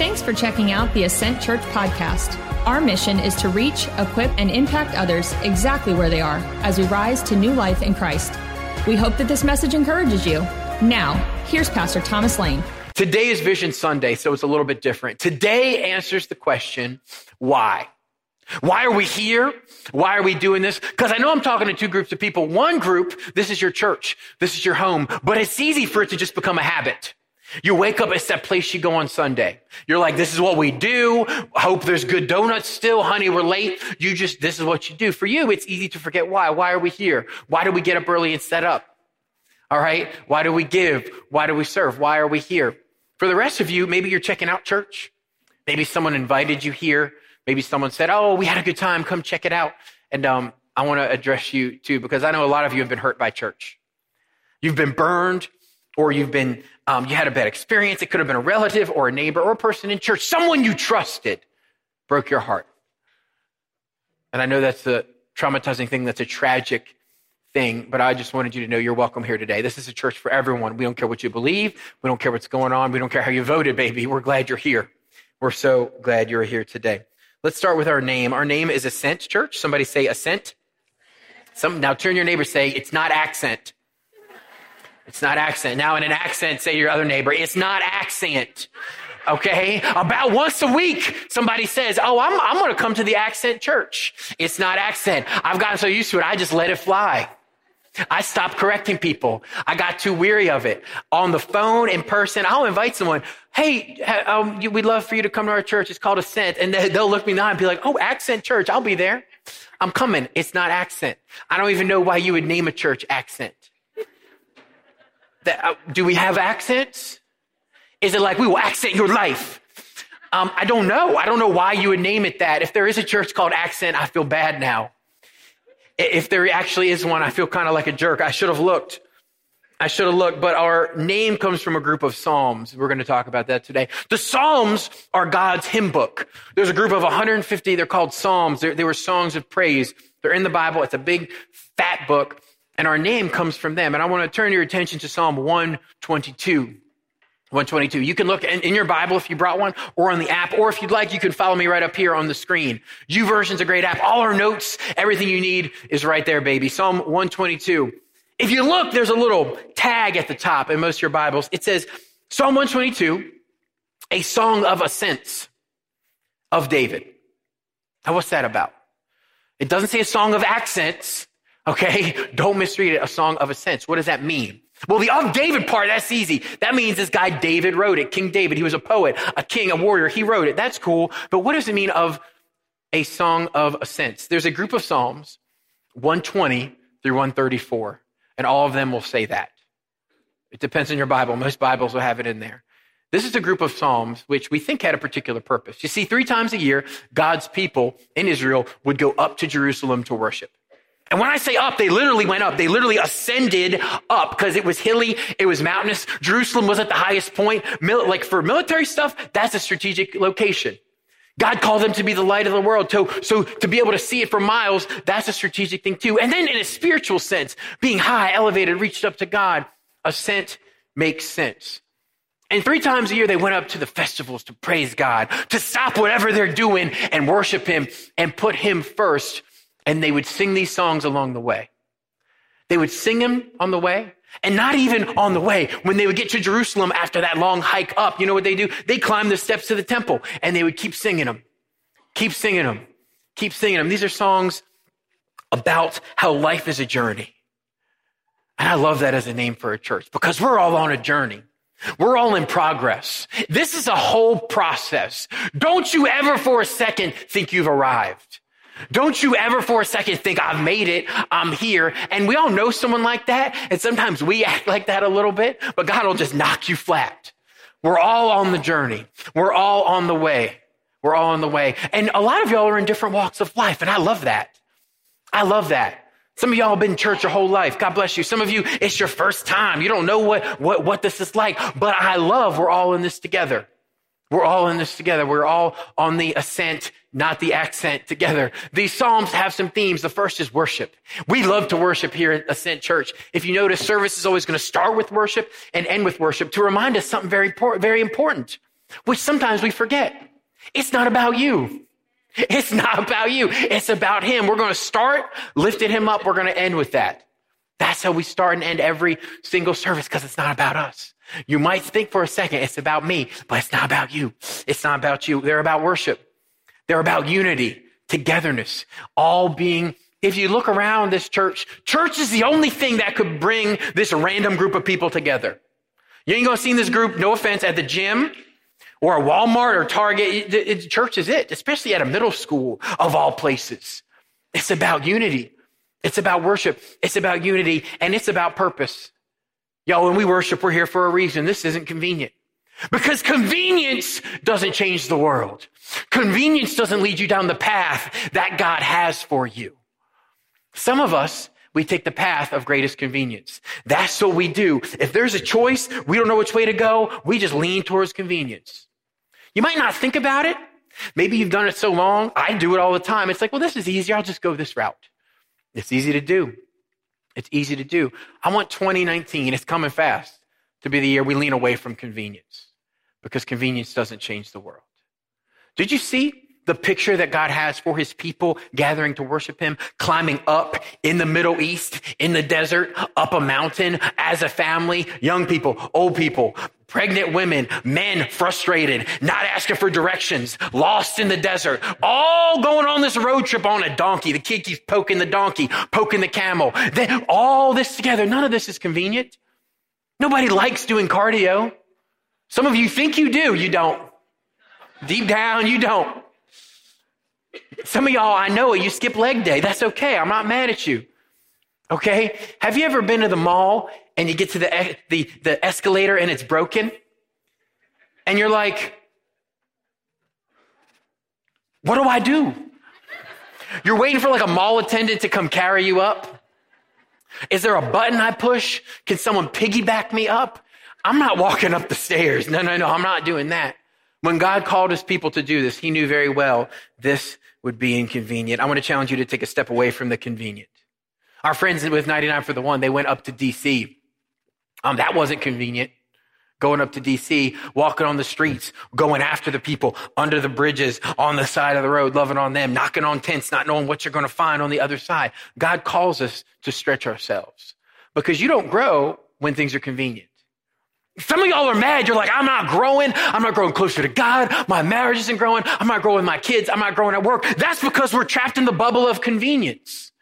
Thanks for checking out the Ascent Church podcast. Our mission is to reach, equip, and impact others exactly where they are as we rise to new life in Christ. We hope that this message encourages you. Now, here's Pastor Thomas Lane. Today is Vision Sunday, so it's a little bit different. Today answers the question, why? Why are we here? Why are we doing this? Because I know I'm talking to two groups of people. One group, this is your church. This is your home. But it's easy for it to just become a habit. You wake up, it's that place you go on Sunday. You're like, this is what we do. Hope there's good donuts still. Honey, we're late. You just, this is what you do. For you, it's easy to forget why. Why are we here? Why do we get up early and set up? All right. Why do we give? Why do we serve? Why are we here? For the rest of you, maybe you're checking out church. Maybe someone invited you here. Maybe someone said, Oh, we had a good time. Come check it out. And, um, I want to address you too, because I know a lot of you have been hurt by church. You've been burned or you've been, um, you had a bad experience. It could have been a relative or a neighbor or a person in church. Someone you trusted broke your heart. And I know that's a traumatizing thing. That's a tragic thing, but I just wanted you to know you're welcome here today. This is a church for everyone. We don't care what you believe. We don't care what's going on. We don't care how you voted, baby. We're glad you're here. We're so glad you're here today. Let's start with our name. Our name is Ascent Church. Somebody say Ascent. Some, now turn your neighbor say, it's not accent. It's not accent. Now in an accent, say your other neighbor, it's not accent. Okay. About once a week, somebody says, Oh, I'm, I'm going to come to the accent church. It's not accent. I've gotten so used to it. I just let it fly. I stopped correcting people. I got too weary of it. On the phone, in person, I'll invite someone. Hey, um, we'd love for you to come to our church. It's called Ascent. And they'll look me now and be like, Oh, accent church. I'll be there. I'm coming. It's not accent. I don't even know why you would name a church accent. That, uh, do we have accents? Is it like we will accent your life? Um, I don't know. I don't know why you would name it that. If there is a church called Accent, I feel bad now. If there actually is one, I feel kind of like a jerk. I should have looked. I should have looked, but our name comes from a group of Psalms. We're going to talk about that today. The Psalms are God's hymn book. There's a group of 150. They're called Psalms. They're, they were songs of praise. They're in the Bible. It's a big, fat book, and our name comes from them. And I want to turn your attention to Psalm 122. 122. You can look in, in, your Bible if you brought one or on the app, or if you'd like, you can follow me right up here on the screen. YouVersion's a great app. All our notes, everything you need is right there, baby. Psalm 122. If you look, there's a little tag at the top in most of your Bibles. It says Psalm 122, a song of ascents of David. Now, what's that about? It doesn't say a song of accents. Okay. Don't misread it. A song of ascents. What does that mean? Well, the of David part, that's easy. That means this guy David wrote it. King David, he was a poet, a king, a warrior. He wrote it. That's cool. But what does it mean of a song of ascents? There's a group of Psalms, 120 through 134, and all of them will say that. It depends on your Bible. Most Bibles will have it in there. This is a group of Psalms which we think had a particular purpose. You see, three times a year, God's people in Israel would go up to Jerusalem to worship. And when I say up, they literally went up. They literally ascended up because it was hilly. It was mountainous. Jerusalem was at the highest point. Mil- like for military stuff, that's a strategic location. God called them to be the light of the world. So, so to be able to see it for miles, that's a strategic thing too. And then in a spiritual sense, being high, elevated, reached up to God, ascent makes sense. And three times a year, they went up to the festivals to praise God, to stop whatever they're doing and worship Him and put Him first and they would sing these songs along the way. They would sing them on the way, and not even on the way. When they would get to Jerusalem after that long hike up, you know what they do? They climb the steps to the temple, and they would keep singing them, keep singing them, keep singing them. These are songs about how life is a journey. And I love that as a name for a church because we're all on a journey. We're all in progress. This is a whole process. Don't you ever for a second think you've arrived. Don't you ever for a second think I've made it. I'm here. And we all know someone like that. And sometimes we act like that a little bit, but God will just knock you flat. We're all on the journey. We're all on the way. We're all on the way. And a lot of y'all are in different walks of life. And I love that. I love that. Some of y'all have been in church your whole life. God bless you. Some of you, it's your first time. You don't know what, what, what this is like, but I love we're all in this together. We're all in this together. We're all on the ascent, not the accent together. These Psalms have some themes. The first is worship. We love to worship here at Ascent Church. If you notice, service is always going to start with worship and end with worship to remind us something very, very important. which sometimes we forget. It's not about you. It's not about you. It's about him. We're going to start lifting him up. We're going to end with that. That's how we start and end every single service because it's not about us. You might think for a second it's about me, but it's not about you. It's not about you. They're about worship. They're about unity, togetherness, all being if you look around this church, church is the only thing that could bring this random group of people together. You ain't gonna see this group, no offense, at the gym or a Walmart or Target. It, it, church is it, especially at a middle school of all places. It's about unity. It's about worship. It's about unity and it's about purpose. Y'all, when we worship, we're here for a reason. This isn't convenient. Because convenience doesn't change the world. Convenience doesn't lead you down the path that God has for you. Some of us, we take the path of greatest convenience. That's what we do. If there's a choice, we don't know which way to go, we just lean towards convenience. You might not think about it. Maybe you've done it so long. I do it all the time. It's like, well, this is easier. I'll just go this route. It's easy to do. It's easy to do. I want 2019, it's coming fast, to be the year we lean away from convenience because convenience doesn't change the world. Did you see the picture that God has for his people gathering to worship him, climbing up in the Middle East, in the desert, up a mountain as a family, young people, old people, pregnant women, men frustrated, not asking for directions, lost in the desert, all going on this road trip on a donkey. The kid keeps poking the donkey, poking the camel. Then all this together, none of this is convenient. Nobody likes doing cardio. Some of you think you do, you don't. Deep down, you don't. Some of y'all, I know it, you skip leg day. That's okay. I'm not mad at you. Okay? Have you ever been to the mall and you get to the, the, the escalator and it's broken? And you're like, what do I do? You're waiting for like a mall attendant to come carry you up. Is there a button I push? Can someone piggyback me up? I'm not walking up the stairs. No, no, no, I'm not doing that. When God called his people to do this, he knew very well this would be inconvenient. I want to challenge you to take a step away from the convenient. Our friends with 99 for the one, they went up to DC. Um, that wasn't convenient. Going up to DC, walking on the streets, going after the people under the bridges, on the side of the road, loving on them, knocking on tents, not knowing what you're going to find on the other side. God calls us to stretch ourselves because you don't grow when things are convenient. Some of y'all are mad. You're like, I'm not growing. I'm not growing closer to God. My marriage isn't growing. I'm not growing with my kids. I'm not growing at work. That's because we're trapped in the bubble of convenience.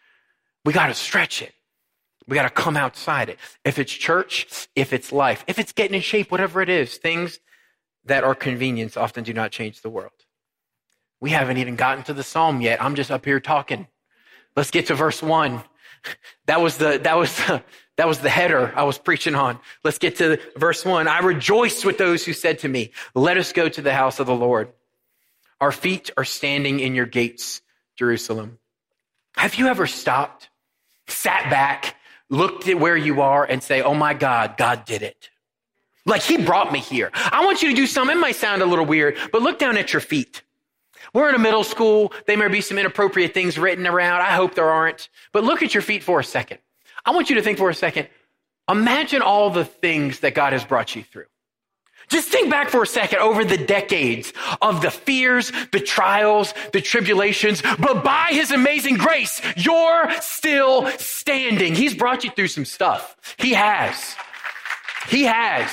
We got to stretch it. We got to come outside it. If it's church, if it's life, if it's getting in shape, whatever it is, things that are convenience often do not change the world. We haven't even gotten to the psalm yet. I'm just up here talking. Let's get to verse one. That was the, that was the, that was the header I was preaching on. Let's get to verse one. I rejoiced with those who said to me, let us go to the house of the Lord. Our feet are standing in your gates, Jerusalem. Have you ever stopped, sat back, looked at where you are and say, Oh my God, God did it. Like he brought me here. I want you to do something. It might sound a little weird, but look down at your feet. We're in a middle school. There may be some inappropriate things written around. I hope there aren't. But look at your feet for a second. I want you to think for a second. Imagine all the things that God has brought you through. Just think back for a second over the decades of the fears, the trials, the tribulations, but by his amazing grace, you're still standing. He's brought you through some stuff. He has. He has.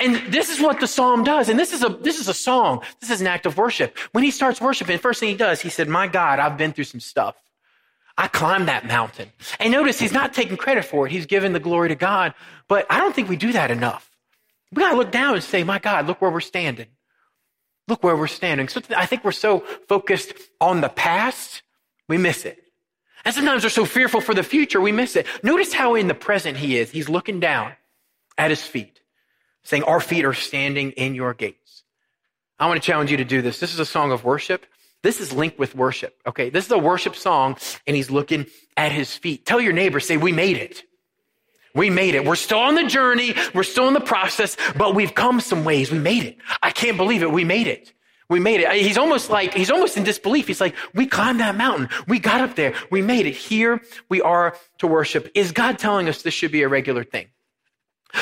And this is what the psalm does. And this is a, this is a song. This is an act of worship. When he starts worshiping, first thing he does, he said, my God, I've been through some stuff. I climbed that mountain. And notice he's not taking credit for it. He's giving the glory to God. But I don't think we do that enough. We got to look down and say, my God, look where we're standing. Look where we're standing. So I think we're so focused on the past, we miss it. And sometimes we're so fearful for the future, we miss it. Notice how in the present he is. He's looking down at his feet, saying, Our feet are standing in your gates. I want to challenge you to do this. This is a song of worship. This is linked with worship. Okay. This is a worship song and he's looking at his feet. Tell your neighbor, say, we made it. We made it. We're still on the journey. We're still in the process, but we've come some ways. We made it. I can't believe it. We made it. We made it. He's almost like, he's almost in disbelief. He's like, we climbed that mountain. We got up there. We made it. Here we are to worship. Is God telling us this should be a regular thing?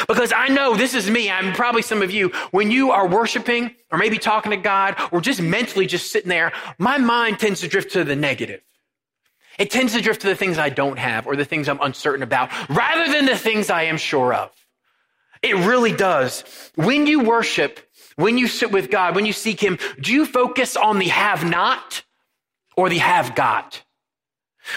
Because I know this is me. I'm probably some of you. When you are worshiping or maybe talking to God or just mentally just sitting there, my mind tends to drift to the negative. It tends to drift to the things I don't have or the things I'm uncertain about rather than the things I am sure of. It really does. When you worship, when you sit with God, when you seek Him, do you focus on the have not or the have got?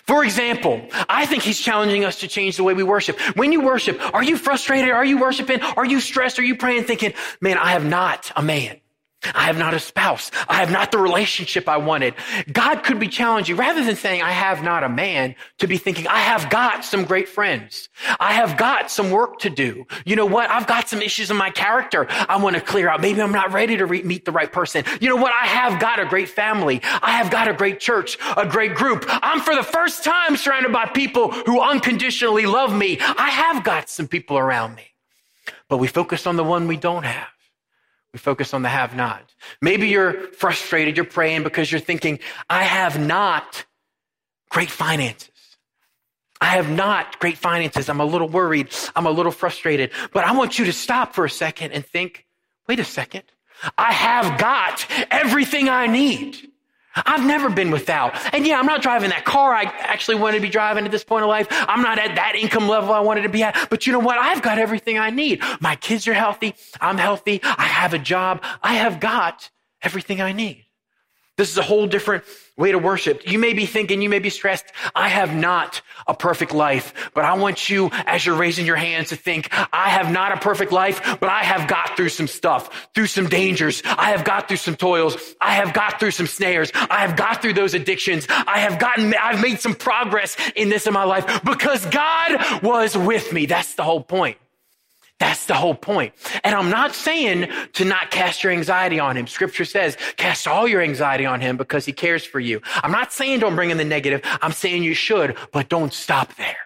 For example, I think he's challenging us to change the way we worship. When you worship, are you frustrated? Are you worshiping? Are you stressed? Are you praying thinking, man, I have not a man. I have not a spouse. I have not the relationship I wanted. God could be challenging rather than saying, I have not a man to be thinking, I have got some great friends. I have got some work to do. You know what? I've got some issues in my character I want to clear out. Maybe I'm not ready to re- meet the right person. You know what? I have got a great family. I have got a great church, a great group. I'm for the first time surrounded by people who unconditionally love me. I have got some people around me, but we focus on the one we don't have. We focus on the have not. Maybe you're frustrated, you're praying because you're thinking, I have not great finances. I have not great finances. I'm a little worried. I'm a little frustrated. But I want you to stop for a second and think, wait a second. I have got everything I need. I've never been without. And yeah, I'm not driving that car I actually wanted to be driving at this point of life. I'm not at that income level I wanted to be at. But you know what? I've got everything I need. My kids are healthy. I'm healthy. I have a job. I have got everything I need. This is a whole different way to worship. You may be thinking, you may be stressed. I have not a perfect life, but I want you, as you're raising your hands, to think, I have not a perfect life, but I have got through some stuff, through some dangers. I have got through some toils. I have got through some snares. I have got through those addictions. I have gotten, I've made some progress in this in my life because God was with me. That's the whole point. That's the whole point. And I'm not saying to not cast your anxiety on him. Scripture says, cast all your anxiety on him because he cares for you. I'm not saying don't bring in the negative. I'm saying you should, but don't stop there.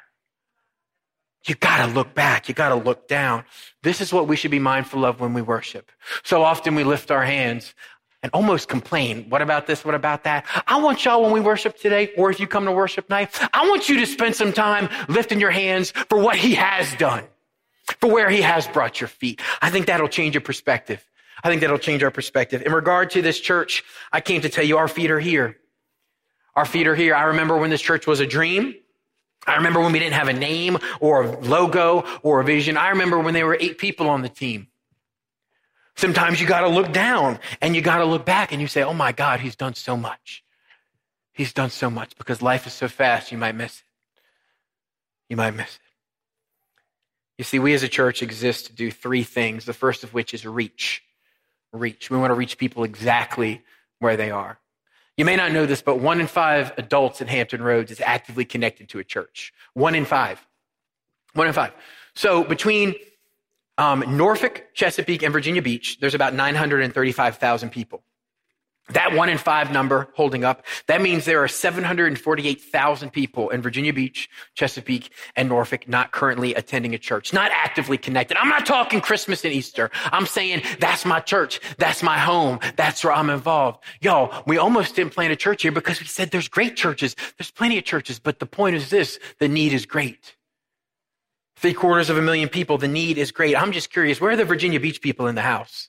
You gotta look back. You gotta look down. This is what we should be mindful of when we worship. So often we lift our hands and almost complain. What about this? What about that? I want y'all when we worship today, or if you come to worship night, I want you to spend some time lifting your hands for what he has done for where he has brought your feet. I think that'll change your perspective. I think that'll change our perspective. In regard to this church, I came to tell you our feet are here. Our feet are here. I remember when this church was a dream. I remember when we didn't have a name or a logo or a vision. I remember when there were eight people on the team. Sometimes you got to look down and you got to look back and you say, Oh my God, he's done so much. He's done so much because life is so fast, you might miss it. You might miss it. You see, we as a church exist to do three things. The first of which is reach. Reach. We want to reach people exactly where they are. You may not know this, but one in five adults in Hampton Roads is actively connected to a church. One in five. One in five. So between um, Norfolk, Chesapeake, and Virginia Beach, there's about 935,000 people. That one in five number holding up, that means there are 748,000 people in Virginia Beach, Chesapeake, and Norfolk not currently attending a church, not actively connected. I'm not talking Christmas and Easter. I'm saying that's my church. That's my home. That's where I'm involved. Y'all, we almost didn't plant a church here because we said there's great churches. There's plenty of churches, but the point is this, the need is great. Three quarters of a million people, the need is great. I'm just curious, where are the Virginia Beach people in the house?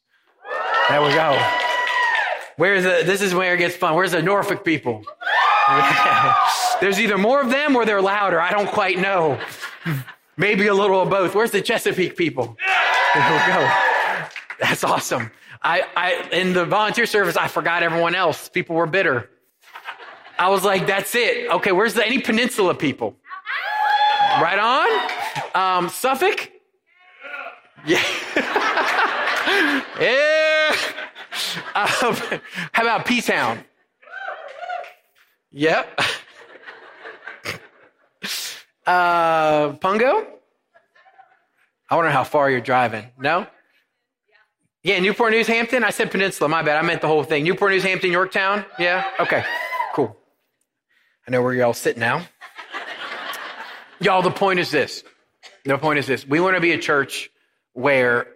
There we go. Where's the, this is where it gets fun. Where's the Norfolk people? There's either more of them or they're louder. I don't quite know. Maybe a little of both. Where's the Chesapeake people? There we go. That's awesome. I, I, in the volunteer service, I forgot everyone else. People were bitter. I was like, that's it. Okay, where's the, any peninsula people? Right on? Um, Suffolk? Yeah. yeah. Um, how about P Town? Yep. Uh, Pungo? I wonder how far you're driving. No? Yeah, Newport News, Hampton. I said Peninsula. My bad. I meant the whole thing. Newport News, Hampton, Yorktown. Yeah. Okay. Cool. I know where y'all sit now. y'all, the point is this. The point is this. We want to be a church where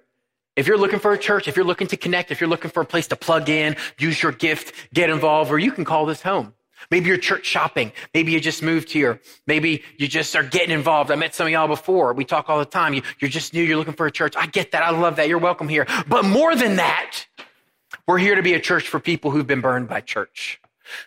if you're looking for a church, if you're looking to connect, if you're looking for a place to plug in, use your gift, get involved, or you can call this home. Maybe you're church shopping. Maybe you just moved here. Maybe you just are getting involved. I met some of y'all before. We talk all the time. You, are just new. You're looking for a church. I get that. I love that. You're welcome here. But more than that, we're here to be a church for people who've been burned by church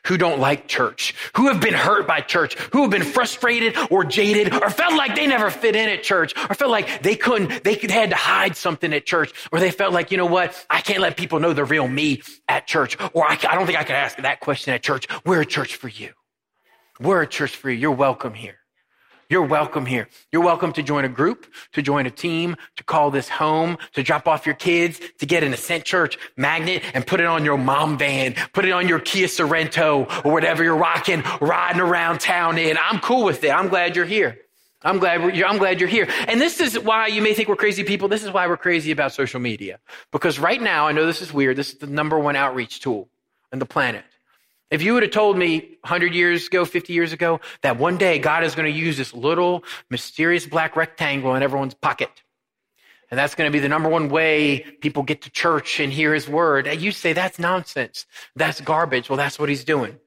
who don't like church, who have been hurt by church, who have been frustrated or jaded or felt like they never fit in at church or felt like they couldn't, they had to hide something at church or they felt like, you know what? I can't let people know the real me at church or I, I don't think I could ask that question at church. We're a church for you. We're a church for you. You're welcome here. You're welcome here. You're welcome to join a group, to join a team, to call this home, to drop off your kids, to get an Ascent Church magnet and put it on your mom van, put it on your Kia Sorento or whatever you're rocking, riding around town in. I'm cool with it. I'm glad you're here. I'm glad, I'm glad you're here. And this is why you may think we're crazy people. This is why we're crazy about social media. Because right now, I know this is weird. This is the number one outreach tool on the planet. If you would have told me 100 years ago, 50 years ago, that one day God is going to use this little mysterious black rectangle in everyone's pocket, and that's going to be the number one way people get to church and hear his word, and you say that's nonsense. That's garbage. Well, that's what he's doing.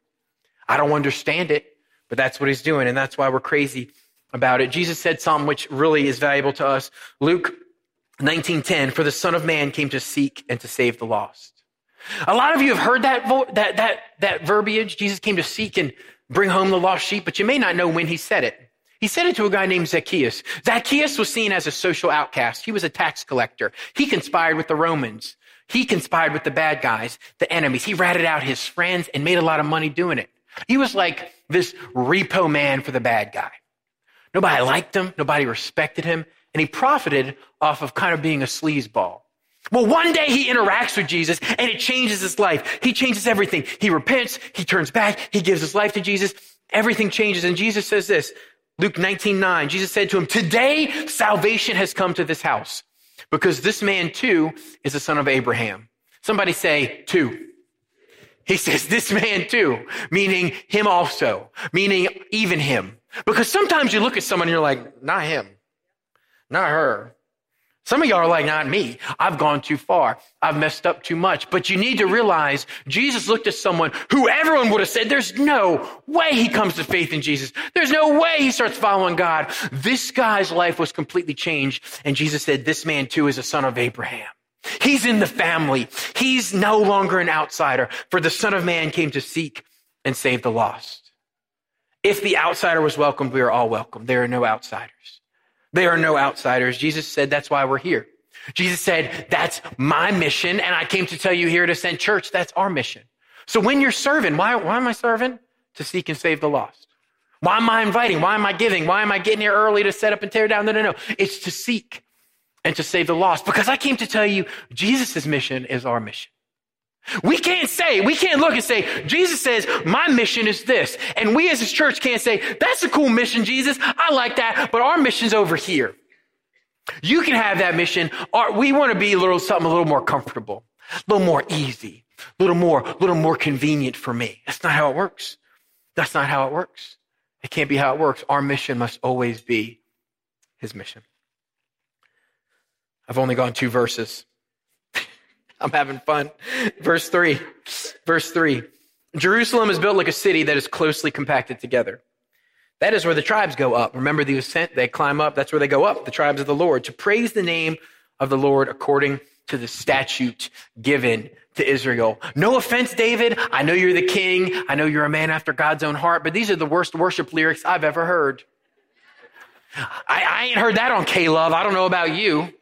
I don't understand it, but that's what he's doing, and that's why we're crazy about it. Jesus said something which really is valuable to us. Luke 19:10, for the Son of Man came to seek and to save the lost. A lot of you have heard that, vo- that, that, that verbiage. Jesus came to seek and bring home the lost sheep, but you may not know when he said it. He said it to a guy named Zacchaeus. Zacchaeus was seen as a social outcast. He was a tax collector. He conspired with the Romans. He conspired with the bad guys, the enemies. He ratted out his friends and made a lot of money doing it. He was like this repo man for the bad guy. Nobody liked him. Nobody respected him. And he profited off of kind of being a sleazeball. Well, one day he interacts with Jesus and it changes his life. He changes everything. He repents. He turns back. He gives his life to Jesus. Everything changes. And Jesus says this, Luke 19, 9, Jesus said to him, today salvation has come to this house because this man too is a son of Abraham. Somebody say two. He says this man too, meaning him also, meaning even him. Because sometimes you look at someone and you're like, not him, not her. Some of y'all are like, not me. I've gone too far. I've messed up too much. But you need to realize Jesus looked at someone who everyone would have said, there's no way he comes to faith in Jesus. There's no way he starts following God. This guy's life was completely changed. And Jesus said, this man too is a son of Abraham. He's in the family. He's no longer an outsider. For the son of man came to seek and save the lost. If the outsider was welcomed, we are all welcome. There are no outsiders. There are no outsiders. Jesus said, that's why we're here. Jesus said, that's my mission. And I came to tell you here at Ascent Church, that's our mission. So when you're serving, why, why am I serving? To seek and save the lost. Why am I inviting? Why am I giving? Why am I getting here early to set up and tear down? No, no, no. It's to seek and to save the lost. Because I came to tell you, Jesus' mission is our mission. We can't say, we can't look and say, Jesus says, my mission is this. And we as a church can't say, that's a cool mission, Jesus. I like that, but our mission's over here. You can have that mission. We want to be a little something a little more comfortable, a little more easy, a little more, a little more convenient for me. That's not how it works. That's not how it works. It can't be how it works. Our mission must always be his mission. I've only gone two verses. I'm having fun. Verse 3. Verse 3. Jerusalem is built like a city that is closely compacted together. That is where the tribes go up. Remember the ascent? They climb up. That's where they go up, the tribes of the Lord, to praise the name of the Lord according to the statute given to Israel. No offense, David. I know you're the king. I know you're a man after God's own heart, but these are the worst worship lyrics I've ever heard. I, I ain't heard that on K-Love. I don't know about you.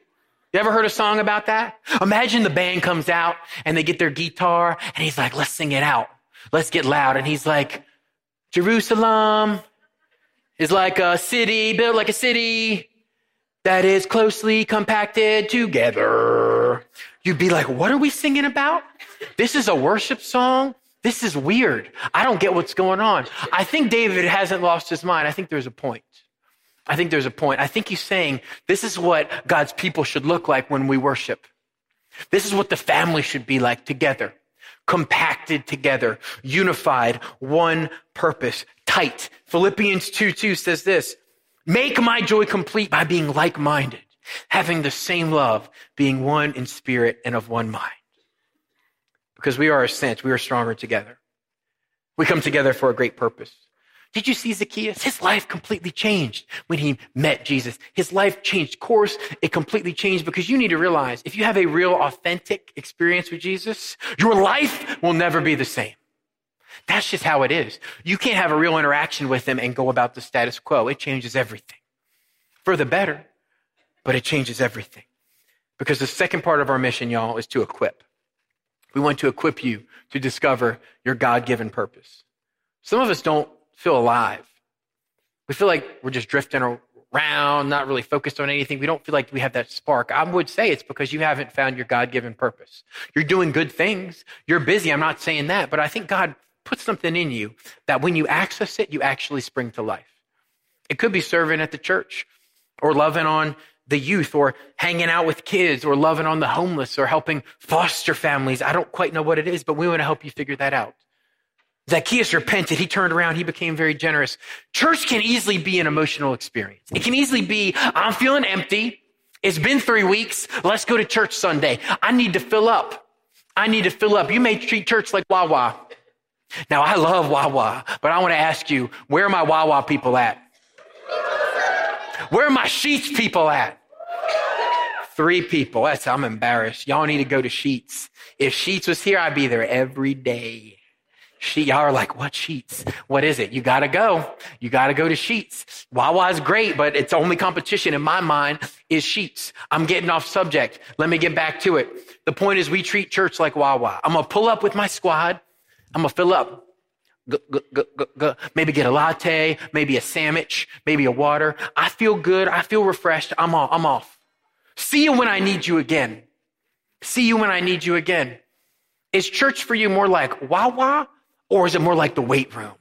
You ever heard a song about that? Imagine the band comes out and they get their guitar and he's like, let's sing it out. Let's get loud. And he's like, Jerusalem is like a city built like a city that is closely compacted together. You'd be like, what are we singing about? This is a worship song. This is weird. I don't get what's going on. I think David hasn't lost his mind. I think there's a point. I think there's a point. I think he's saying this is what God's people should look like when we worship. This is what the family should be like together, compacted together, unified, one purpose, tight. Philippians 2 2 says this Make my joy complete by being like minded, having the same love, being one in spirit and of one mind. Because we are a sense, we are stronger together. We come together for a great purpose. Did you see Zacchaeus? His life completely changed when he met Jesus. His life changed course. It completely changed because you need to realize if you have a real authentic experience with Jesus, your life will never be the same. That's just how it is. You can't have a real interaction with him and go about the status quo. It changes everything for the better, but it changes everything. Because the second part of our mission, y'all, is to equip. We want to equip you to discover your God given purpose. Some of us don't feel alive. We feel like we're just drifting around, not really focused on anything. We don't feel like we have that spark. I would say it's because you haven't found your God given purpose. You're doing good things. You're busy. I'm not saying that, but I think God puts something in you that when you access it, you actually spring to life. It could be serving at the church or loving on the youth or hanging out with kids or loving on the homeless or helping foster families. I don't quite know what it is, but we want to help you figure that out. Zacchaeus repented. He turned around. He became very generous. Church can easily be an emotional experience. It can easily be, I'm feeling empty. It's been three weeks. Let's go to church Sunday. I need to fill up. I need to fill up. You may treat church like Wawa. Now, I love Wawa, but I want to ask you, where are my Wawa people at? Where are my Sheetz people at? Three people. That's, I'm embarrassed. Y'all need to go to Sheetz. If Sheetz was here, I'd be there every day. She, y'all are like, what Sheetz? What is it? You gotta go. You gotta go to Sheetz. is great, but its only competition in my mind is Sheetz. I'm getting off subject. Let me get back to it. The point is we treat church like Wawa. I'm gonna pull up with my squad. I'm gonna fill up. G- g- g- maybe get a latte, maybe a sandwich, maybe a water. I feel good. I feel refreshed. I'm off. I'm off. See you when I need you again. See you when I need you again. Is church for you more like Wawa or is it more like the weight room?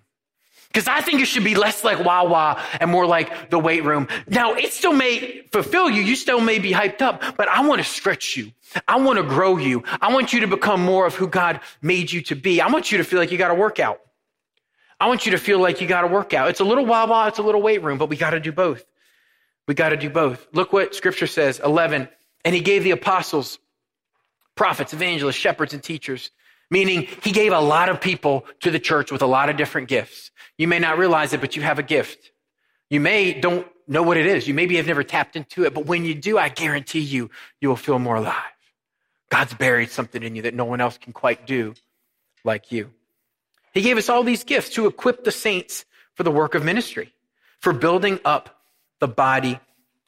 Because I think it should be less like Wawa and more like the weight room. Now, it still may fulfill you. You still may be hyped up, but I want to stretch you. I want to grow you. I want you to become more of who God made you to be. I want you to feel like you got to work out. I want you to feel like you got to work out. It's a little Wawa, it's a little weight room, but we got to do both. We got to do both. Look what scripture says 11. And he gave the apostles, prophets, evangelists, shepherds, and teachers meaning he gave a lot of people to the church with a lot of different gifts. You may not realize it, but you have a gift. You may don't know what it is. You maybe have never tapped into it, but when you do, I guarantee you, you will feel more alive. God's buried something in you that no one else can quite do like you. He gave us all these gifts to equip the saints for the work of ministry, for building up the body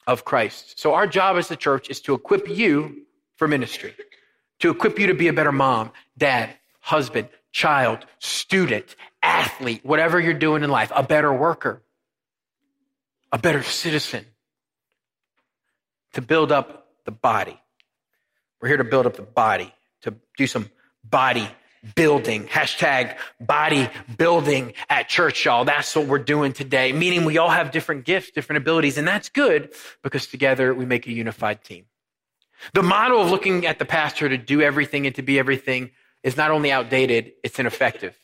of Christ. So our job as the church is to equip you for ministry to equip you to be a better mom, dad, husband, child, student, athlete, whatever you're doing in life, a better worker, a better citizen, to build up the body. We're here to build up the body, to do some body building. Hashtag body building at church, y'all. That's what we're doing today. Meaning we all have different gifts, different abilities, and that's good because together we make a unified team. The model of looking at the pastor to do everything and to be everything is not only outdated, it's ineffective.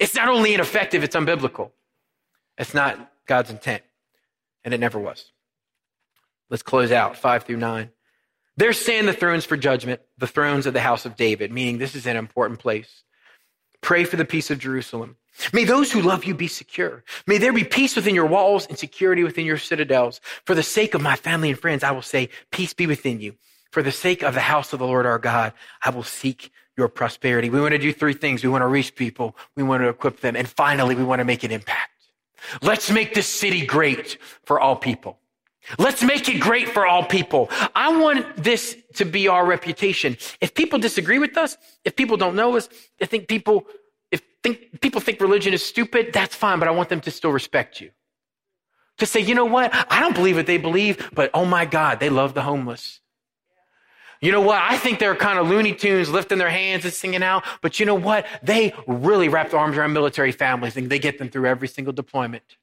It's not only ineffective, it's unbiblical. It's not God's intent, and it never was. Let's close out five through nine. There stand the thrones for judgment, the thrones of the house of David, meaning this is an important place. Pray for the peace of Jerusalem. May those who love you be secure. May there be peace within your walls and security within your citadels. For the sake of my family and friends, I will say, peace be within you. For the sake of the house of the Lord our God, I will seek your prosperity. We want to do three things. We want to reach people. We want to equip them. And finally, we want to make an impact. Let's make this city great for all people. Let's make it great for all people. I want this to be our reputation. If people disagree with us, if people don't know us, if think people, if think, people think religion is stupid, that's fine, but I want them to still respect you. To say, you know what? I don't believe what they believe, but oh my God, they love the homeless. You know what? I think they're kind of Looney Tunes lifting their hands and singing out. But you know what? They really wrap their arms around military families and they get them through every single deployment.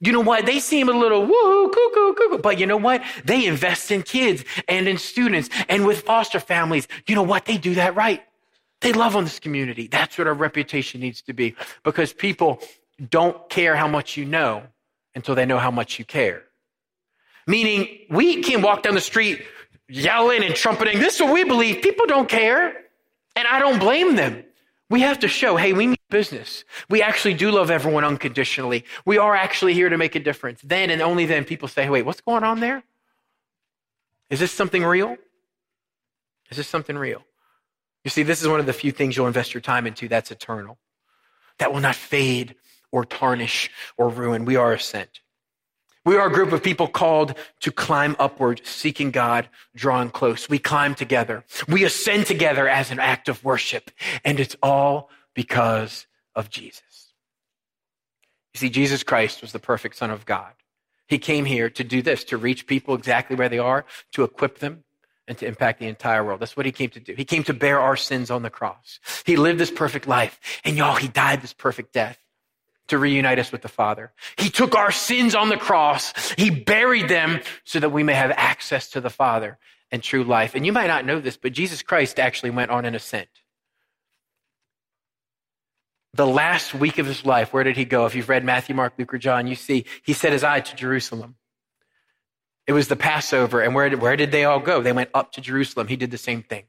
You know what? They seem a little woohoo, cuckoo, cuckoo. But you know what? They invest in kids and in students and with foster families. You know what? They do that right. They love on this community. That's what our reputation needs to be because people don't care how much you know until they know how much you care. Meaning, we can walk down the street yelling and trumpeting. This is what we believe. People don't care. And I don't blame them. We have to show, hey, we mean business. We actually do love everyone unconditionally. We are actually here to make a difference. Then and only then people say, hey, wait, what's going on there? Is this something real? Is this something real? You see, this is one of the few things you'll invest your time into that's eternal, that will not fade or tarnish or ruin. We are Ascent. We are a group of people called to climb upward, seeking God, drawing close. We climb together. We ascend together as an act of worship. And it's all because of Jesus. You see, Jesus Christ was the perfect Son of God. He came here to do this, to reach people exactly where they are, to equip them, and to impact the entire world. That's what he came to do. He came to bear our sins on the cross. He lived this perfect life. And y'all, he died this perfect death to reunite us with the Father. He took our sins on the cross. He buried them so that we may have access to the Father and true life. And you might not know this, but Jesus Christ actually went on an ascent. The last week of his life, where did he go? If you've read Matthew, Mark, Luke, or John, you see he set his eye to Jerusalem. It was the Passover. And where did, where did they all go? They went up to Jerusalem. He did the same thing.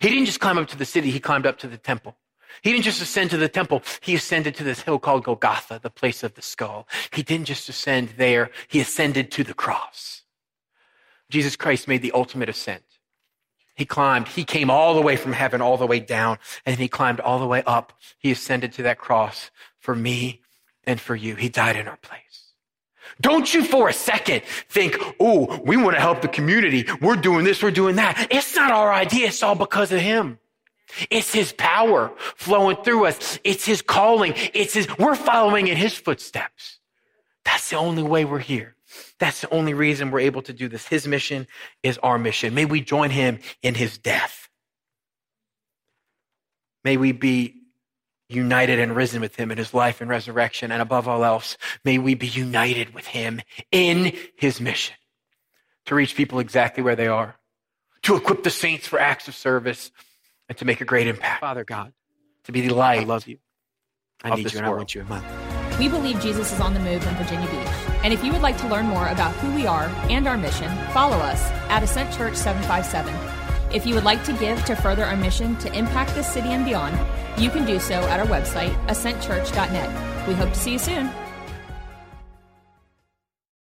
He didn't just climb up to the city, he climbed up to the temple. He didn't just ascend to the temple. He ascended to this hill called Golgotha, the place of the skull. He didn't just ascend there. He ascended to the cross. Jesus Christ made the ultimate ascent. He climbed. He came all the way from heaven, all the way down, and he climbed all the way up. He ascended to that cross for me and for you. He died in our place. Don't you for a second think, oh, we want to help the community. We're doing this, we're doing that. It's not our idea. It's all because of him. It's his power flowing through us. It's his calling. It's his, we're following in his footsteps. That's the only way we're here. That's the only reason we're able to do this. His mission is our mission. May we join him in his death. May we be united and risen with him in his life and resurrection. And above all else, may we be united with him in his mission to reach people exactly where they are, to equip the saints for acts of service, and to make a great impact. Father God, to be the light. I love you. I need you and world. I want you in my life. We believe Jesus is on the move in Virginia Beach. And if you would like to learn more about who we are and our mission, follow us at Ascent Church 757. If you would like to give to further our mission to impact this city and beyond, you can do so at our website, ascentchurch.net. We hope to see you soon.